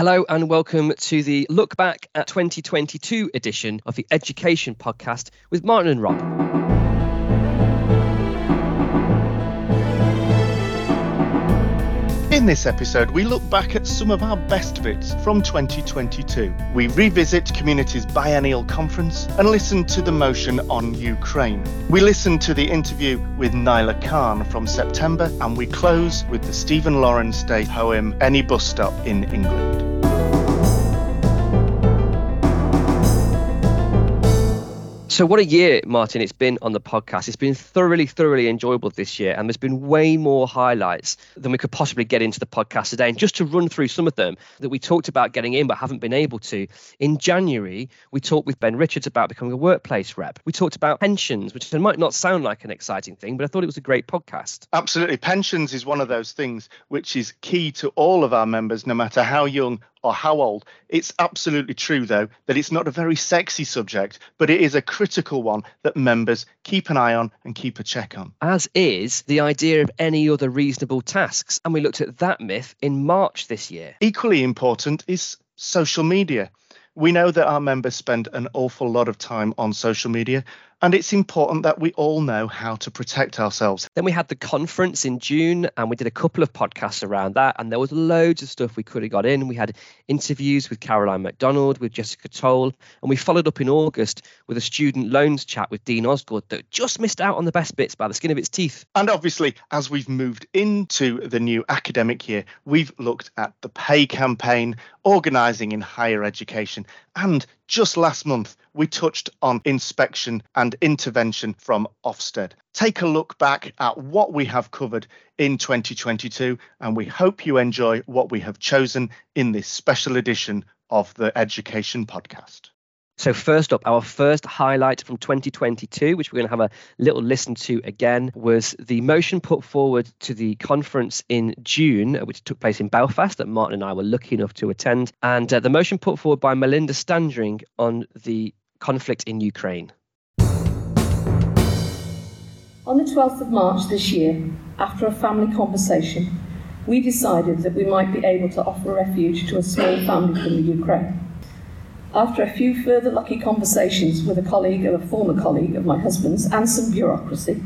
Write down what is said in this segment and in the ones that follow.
Hello and welcome to the Look Back at 2022 edition of the Education Podcast with Martin and Rob. In this episode, we look back at some of our best bits from 2022. We revisit Community's biennial conference and listen to the motion on Ukraine. We listen to the interview with Naila Khan from September, and we close with the Stephen Lawrence Day poem Any Bus Stop in England. So, what a year, Martin, it's been on the podcast. It's been thoroughly, thoroughly enjoyable this year. And there's been way more highlights than we could possibly get into the podcast today. And just to run through some of them that we talked about getting in but haven't been able to, in January, we talked with Ben Richards about becoming a workplace rep. We talked about pensions, which might not sound like an exciting thing, but I thought it was a great podcast. Absolutely. Pensions is one of those things which is key to all of our members, no matter how young or how old. It's absolutely true, though, that it's not a very sexy subject, but it is a critical one that members keep an eye on and keep a check on. As is the idea of any other reasonable tasks. And we looked at that myth in March this year. Equally important is social media. We know that our members spend an awful lot of time on social media, and it's important that we all know how to protect ourselves. Then we had the conference in June and we did a couple of podcasts around that. And there was loads of stuff we could have got in. We had interviews with Caroline McDonald, with Jessica Toll, and we followed up in August with a student loans chat with Dean Osgood that just missed out on the best bits by the skin of its teeth. And obviously, as we've moved into the new academic year, we've looked at the pay campaign, organising in higher education, and just last month, we touched on inspection and intervention from Ofsted. Take a look back at what we have covered in 2022, and we hope you enjoy what we have chosen in this special edition of the Education Podcast. So, first up, our first highlight from 2022, which we're going to have a little listen to again, was the motion put forward to the conference in June, which took place in Belfast, that Martin and I were lucky enough to attend. And uh, the motion put forward by Melinda Standring on the conflict in Ukraine. On the 12th of March this year, after a family conversation, we decided that we might be able to offer refuge to a small family from the Ukraine. After a few further lucky conversations with a colleague of a former colleague of my husband's and some bureaucracy,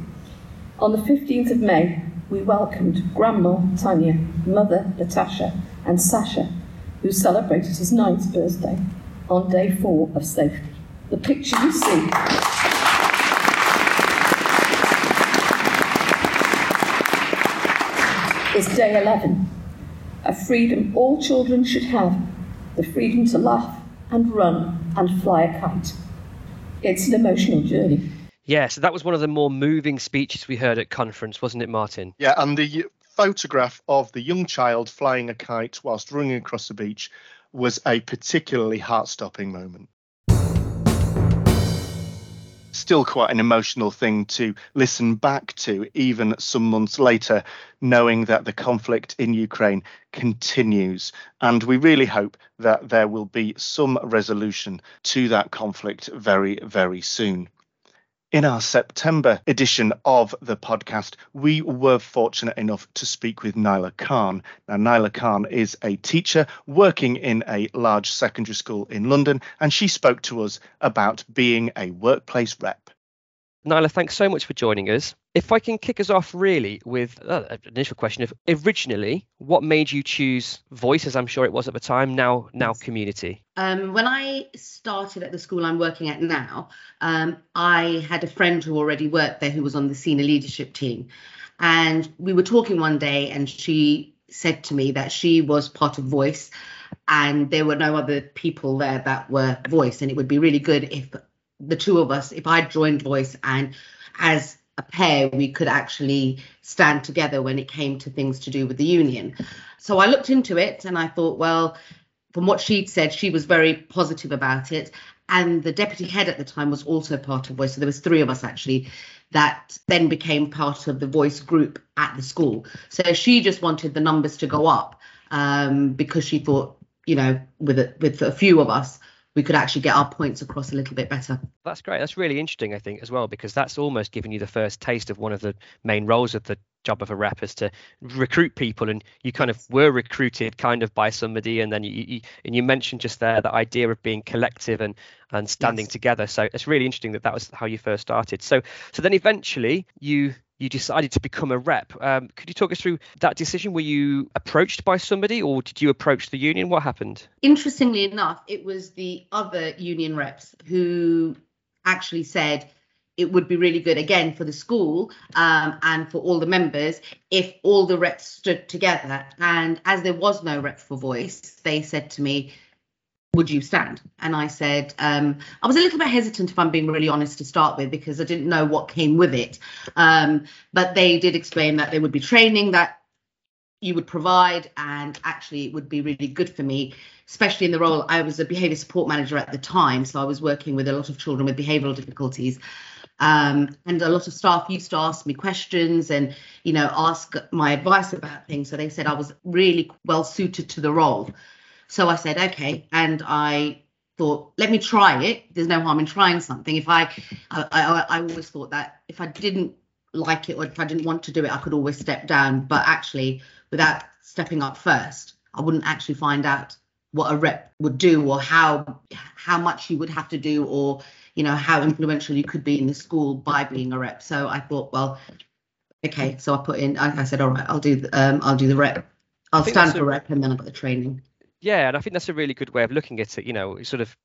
on the 15th of May, we welcomed Grandma Tanya, Mother Natasha, and Sasha, who celebrated his ninth birthday on day four of safety. The picture you see is day 11. A freedom all children should have the freedom to laugh and run and fly a kite. It's an emotional journey. Yeah, so that was one of the more moving speeches we heard at conference, wasn't it, Martin? Yeah, and the photograph of the young child flying a kite whilst running across the beach was a particularly heart stopping moment still quite an emotional thing to listen back to, even some months later, knowing that the conflict in Ukraine continues. And we really hope that there will be some resolution to that conflict very, very soon. In our September edition of the podcast, we were fortunate enough to speak with Naila Khan. Now, Naila Khan is a teacher working in a large secondary school in London, and she spoke to us about being a workplace rep. Naila, thanks so much for joining us. If I can kick us off really with uh, an initial question of originally, what made you choose voice, as I'm sure it was at the time, now now community? Um, when I started at the school I'm working at now, um, I had a friend who already worked there who was on the senior leadership team. And we were talking one day, and she said to me that she was part of Voice and there were no other people there that were Voice. And it would be really good if the two of us, if I joined Voice and as a pair, we could actually stand together when it came to things to do with the union. So I looked into it and I thought, well, from what she'd said, she was very positive about it. And the deputy head at the time was also part of Voice. So there was three of us actually that then became part of the Voice group at the school. So she just wanted the numbers to go up um, because she thought, you know, with a, with a few of us, we could actually get our points across a little bit better. That's great. That's really interesting, I think, as well, because that's almost giving you the first taste of one of the main roles of the job of a rep is to recruit people and you kind of were recruited kind of by somebody and then you, you and you mentioned just there the idea of being collective and and standing yes. together so it's really interesting that that was how you first started so so then eventually you you decided to become a rep. Um, could you talk us through that decision? Were you approached by somebody or did you approach the union? What happened? Interestingly enough, it was the other union reps who actually said, it would be really good again for the school um, and for all the members if all the reps stood together. And as there was no rep for voice, they said to me, would you stand? And I said, um, I was a little bit hesitant, if I'm being really honest, to start with, because I didn't know what came with it. Um, but they did explain that there would be training that you would provide, and actually, it would be really good for me, especially in the role I was a behaviour support manager at the time. So I was working with a lot of children with behavioural difficulties. Um, and a lot of staff used to ask me questions and, you know, ask my advice about things. So they said I was really well suited to the role. So I said, okay. And I thought, let me try it. There's no harm in trying something. If I, I, I, I always thought that if I didn't like it or if I didn't want to do it, I could always step down. But actually, without stepping up first, I wouldn't actually find out what a rep would do or how how much you would have to do or you know how influential you could be in the school by being a rep so i thought well okay so i put in i, I said all right i'll do the, um i'll do the rep i'll stand for a, rep and then I've got the training yeah, and I think that's a really good way of looking at it. You know, sort of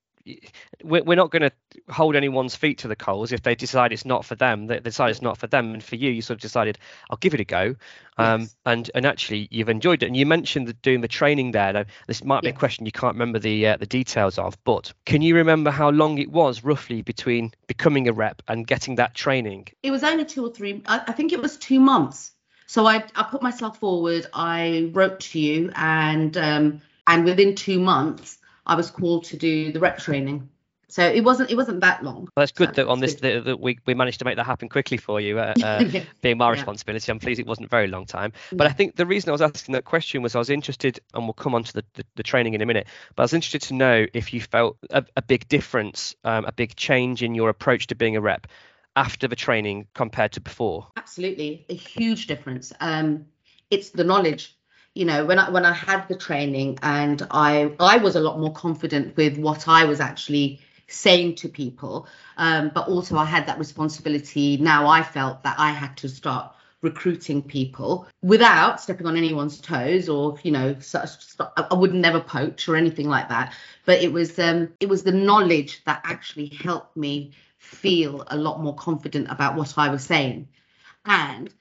we're not going to hold anyone's feet to the coals if they decide it's not for them. They decide it's not for them, and for you, you sort of decided I'll give it a go. Um, yes. and and actually you've enjoyed it. And you mentioned the, doing the training there. Now, this might be a question you can't remember the uh, the details of, but can you remember how long it was roughly between becoming a rep and getting that training? It was only two or three. I, I think it was two months. So I I put myself forward. I wrote to you and. Um, and within two months I was called to do the rep training. So it wasn't it wasn't that long. Well, that's good so that on this that, that, we, we managed to make that happen quickly for you, uh, uh, being my responsibility. I'm pleased it wasn't a very long time. But I think the reason I was asking that question was I was interested, and we'll come on to the, the, the training in a minute. But I was interested to know if you felt a, a big difference, um, a big change in your approach to being a rep after the training compared to before. Absolutely, a huge difference. Um, it's the knowledge you know when i when i had the training and i i was a lot more confident with what i was actually saying to people um, but also i had that responsibility now i felt that i had to start recruiting people without stepping on anyone's toes or you know i would never poach or anything like that. But it was um it was the knowledge that actually helped me feel a lot more confident about what i was saying. And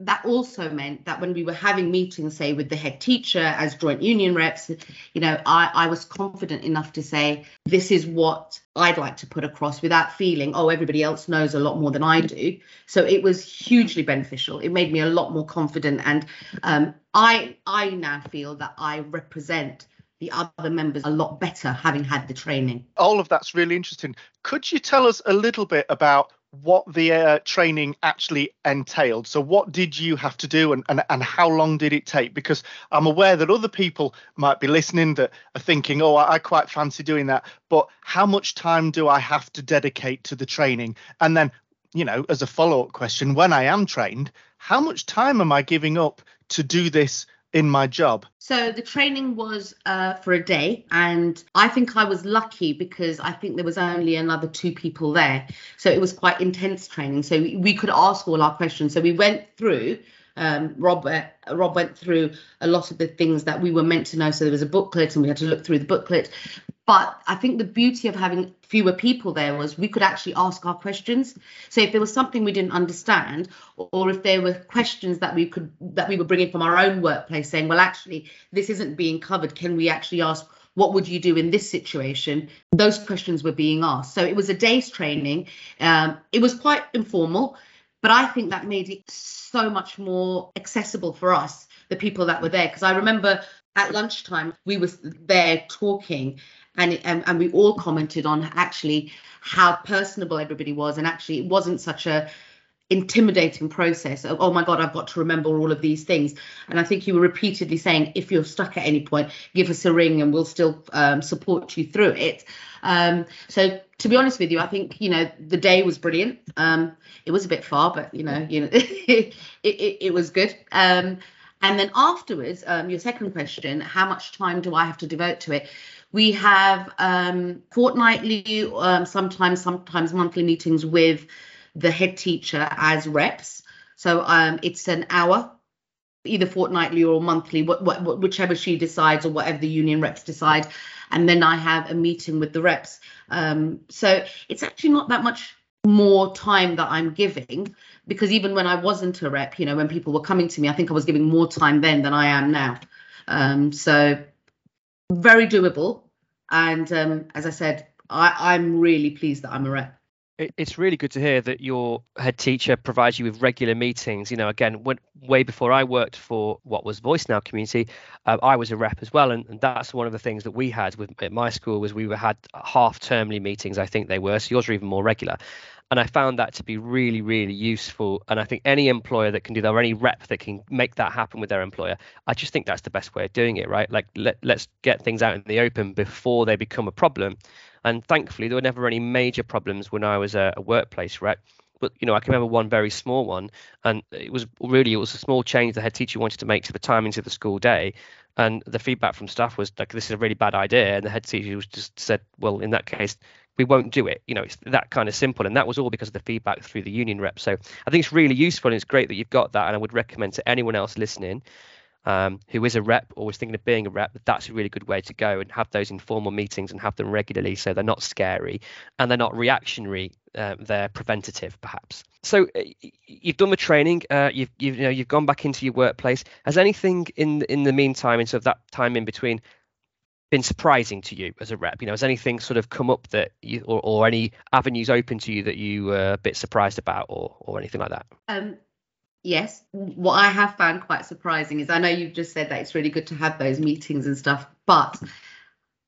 that also meant that when we were having meetings, say with the head teacher as joint union reps, you know, I, I was confident enough to say, this is what I'd like to put across without feeling, oh, everybody else knows a lot more than I do. So it was hugely beneficial. It made me a lot more confident. And um, I I now feel that I represent the other members a lot better having had the training. All of that's really interesting. Could you tell us a little bit about what the uh, training actually entailed. So, what did you have to do, and, and and how long did it take? Because I'm aware that other people might be listening that are thinking, "Oh, I, I quite fancy doing that," but how much time do I have to dedicate to the training? And then, you know, as a follow-up question, when I am trained, how much time am I giving up to do this in my job? So the training was uh, for a day, and I think I was lucky because I think there was only another two people there, so it was quite intense training. So we could ask all our questions. So we went through. Um, Rob, uh, Rob went through a lot of the things that we were meant to know. So there was a booklet, and we had to look through the booklet. But I think the beauty of having fewer people there was we could actually ask our questions. So if there was something we didn't understand, or if there were questions that we could that we were bringing from our own workplace, saying, well, actually, this isn't being covered. Can we actually ask? What would you do in this situation? Those questions were being asked. So it was a day's training. Um, it was quite informal, but I think that made it so much more accessible for us, the people that were there. Because I remember at lunchtime we were there talking and, and and we all commented on actually how personable everybody was and actually it wasn't such a intimidating process of oh my god i've got to remember all of these things. And i think you were repeatedly saying if you're stuck at any point give us a ring and we'll still um, support you through it. Um, so to be honest with you i think you know the day was brilliant. Um, it was a bit far but you know you know it, it, it was good. Um, and then afterwards um, your second question how much time do i have to devote to it? We have um, fortnightly sometimes sometimes monthly meetings with the head teacher as reps. So um, it's an hour, either fortnightly or monthly, whichever she decides or whatever the union reps decide. And then I have a meeting with the reps. Um, so it's actually not that much more time that I'm giving because even when I wasn't a rep, you know, when people were coming to me, I think I was giving more time then than I am now. Um, so very doable. And um, as I said, I, I'm really pleased that I'm a rep it's really good to hear that your head teacher provides you with regular meetings. You know, again, when, way before I worked for what was Voice Now Community, uh, I was a rep as well, and, and, that's one of the things that we had with at my school was we had half termly meetings. I think they were. So yours are even more regular, and I found that to be really, really useful. And I think any employer that can do that, or any rep that can make that happen with their employer, I just think that's the best way of doing it, right? Like let, let's get things out in the open before they become a problem and thankfully, there were never any major problems when I was a, a workplace rep. But you know, I can remember one very small one, and it was really it was a small change the head teacher wanted to make to the timings of the school day, and the feedback from staff was like, "This is a really bad idea," and the head teacher was just said, "Well, in that case, we won't do it. You know, it's that kind of simple. And that was all because of the feedback through the union rep. So I think it's really useful and it's great that you've got that. And I would recommend to anyone else listening um, who is a rep or is thinking of being a rep, that's a really good way to go and have those informal meetings and have them regularly so they're not scary and they're not reactionary. Uh, they're preventative, perhaps. So uh, you've done the training. Uh, you've you've you know you've gone back into your workplace. Has anything in in the meantime, in sort of that time in between, been surprising to you as a rep? You know, has anything sort of come up that you or, or any avenues open to you that you were a bit surprised about or or anything like that? Um, yes what i have found quite surprising is i know you've just said that it's really good to have those meetings and stuff but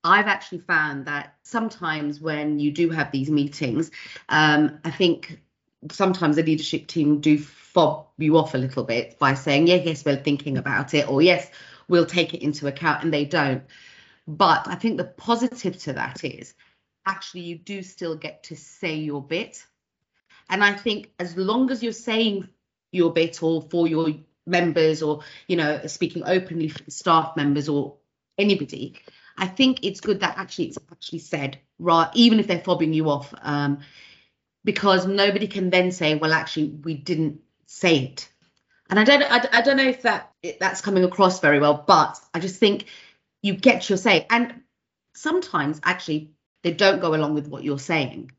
i've actually found that sometimes when you do have these meetings um, i think sometimes the leadership team do fob you off a little bit by saying yeah yes we're thinking about it or yes we'll take it into account and they don't. But i think the positive to that is actually you do still get to say your bit. And i think as long as you're saying your bit or for your members or you know speaking openly for staff members or anybody i think it's good that actually it's actually said right even if they're fobbing you off um, because nobody can then say well actually we didn't say it. And i don't i, I don't know if that that's coming across very well but i just think you get your say. And sometimes actually they don't go along with what you're saying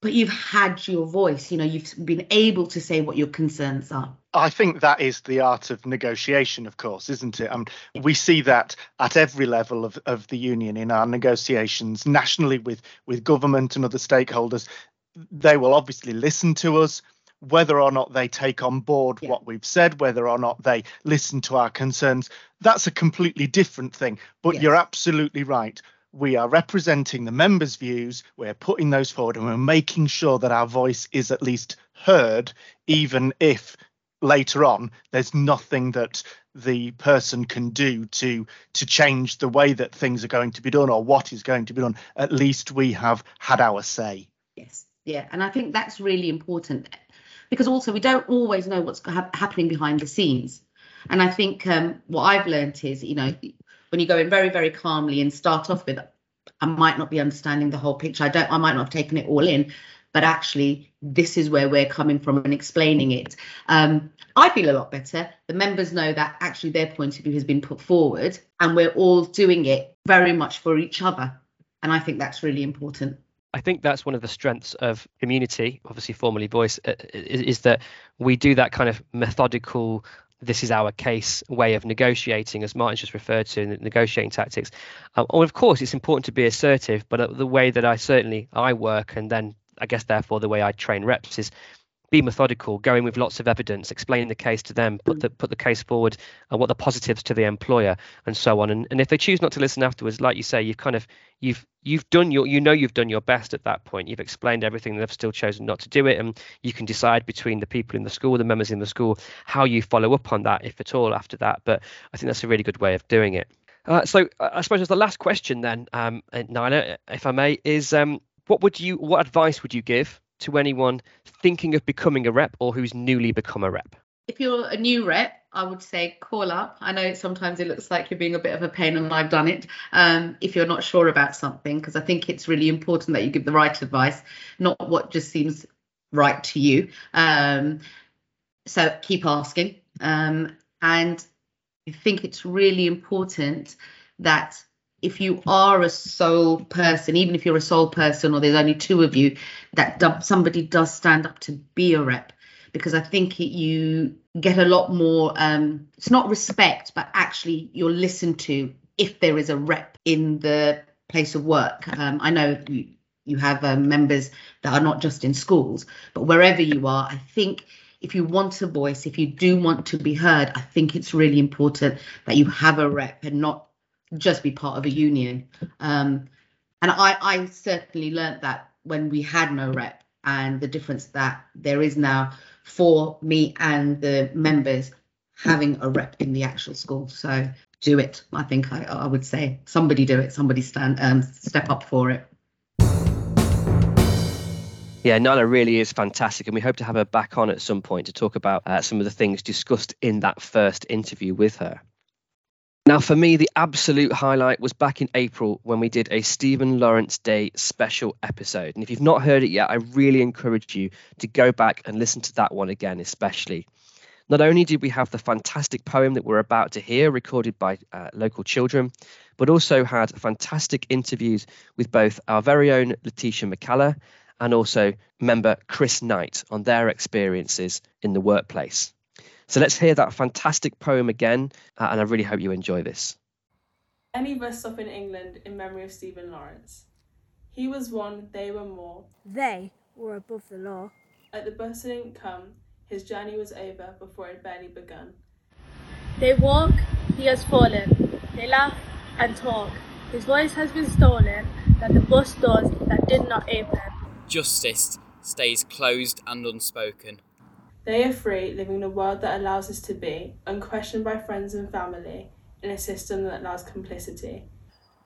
but you've had your voice you know you've been able to say what your concerns are. I think that is the art of negotiation of course isn't it? Um, we see that at every level of, of the union in our negotiations nationally with with government and other stakeholders they will obviously listen to us whether or not they take on board yeah. what we've said, whether or not they listen to our concerns, that's a completely different thing. But yes. you're absolutely right we are representing the members' views, we're putting those forward, and we're making sure that our voice is at least heard, even if later on there's nothing that the person can do to to change the way that things are going to be done or what is going to be done at least we have had our say yes yeah and i think that's really important because also we don't always know what's ha- happening behind the scenes. And i think um, what i've learned is you know when you go in very very calmly and start off with i might not be understanding the whole picture. I don't i might not have taken it all in but actually this is where we're coming from and explaining it. Um, i feel a lot better. The members know that actually their point of view has been put forward and we're all doing it very much for each other. And i think that's really important I think that's one of the strengths of community, obviously formerly voice, uh, is, is, that we do that kind of methodical this is our case way of negotiating, as Martin's just referred to, negotiating tactics. Um, of course, it's important to be assertive, but uh, the way that I certainly I work, and then I guess therefore the way I train reps is be methodical, go in with lots of evidence, explain the case to them, put the put the case forward, and what the positives to the employer, and so on. And and if they choose not to listen afterwards, like you say, you've kind of you've you've done your you know you've done your best at that point. You've explained everything, they've still chosen not to do it, and you can decide between the people in the school, the members in the school, how you follow up on that, if at all, after that. But I think that's a really good way of doing it. Uh, so I suppose as the last question then, um, Naila, if I may, is um, what would you what advice would you give to anyone thinking of becoming a rep or who's newly become a rep? If you're a new rep, I would say call up. I know sometimes it looks like you're being a bit of a pain, and I've done it. Um, if you're not sure about something, because I think it's really important that you give the right advice, not what just seems right to you. Um, so keep asking. Um, and I think it's really important that if you are a sole person, even if you're a sole person or there's only two of you, that somebody does stand up to be a rep because I think it, you get a lot more. Um, it's not respect, but actually you're listened to if there is a rep in the place of work. Um, I know you, you have um, members that are not just in schools, but wherever you are, I think if you want a voice, if you do want to be heard, I think it's really important that you have a rep and not just be part of a union. Um, and I, I certainly learned that when we had no rep and the difference that there is now for me and the members having a rep in the actual school. So do it. I think I, I would say somebody do it. Somebody stand um, step up for it. Yeah, Naila really is fantastic, and we hope to have her back on at some point to talk about uh, some of the things discussed in that first interview with her. Now, for me, the absolute highlight was back in April when we did a Stephen Lawrence Day special episode. And if you've not heard it yet, I really encourage you to go back and listen to that one again, especially. Not only did we have the fantastic poem that we're about to hear, recorded by uh, local children, but also had fantastic interviews with both our very own Letitia McCalla and also member Chris Knight on their experiences in the workplace. So let's hear that fantastic poem again, uh, and I really hope you enjoy this. Any bus stop in England in memory of Stephen Lawrence. He was one, they were more. They were above the law. At the bus didn't come, his journey was over before it had barely begun. They walk, he has fallen. They laugh and talk. His voice has been stolen, that the bus doors that did not open. Justice stays closed and unspoken. They are free, living in a world that allows us to be, unquestioned by friends and family, in a system that allows complicity.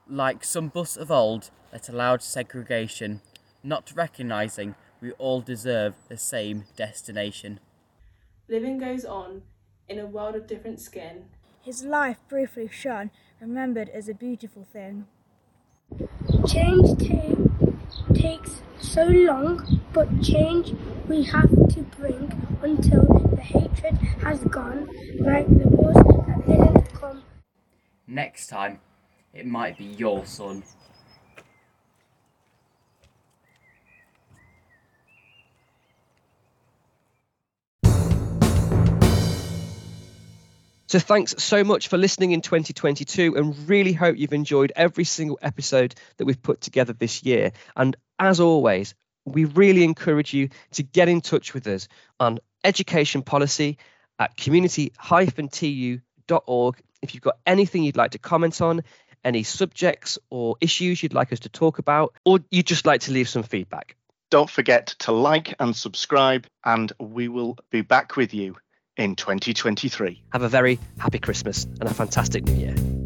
Like some bus of old that allowed segregation, not recognising we all deserve the same destination. Living goes on in a world of different skin. His life briefly shone, remembered as a beautiful thing. Change ta- takes so long, but change we have to bring until the hatred has gone, like the bus that didn't come. Next time, it might be your son. So thanks so much for listening in 2022 and really hope you've enjoyed every single episode that we've put together this year. And as always, we really encourage you to get in touch with us on education policy at community-tu.org if you've got anything you'd like to comment on, any subjects or issues you'd like us to talk about, or you'd just like to leave some feedback. Don't forget to like and subscribe, and we will be back with you in 2023. Have a very happy Christmas and a fantastic new year.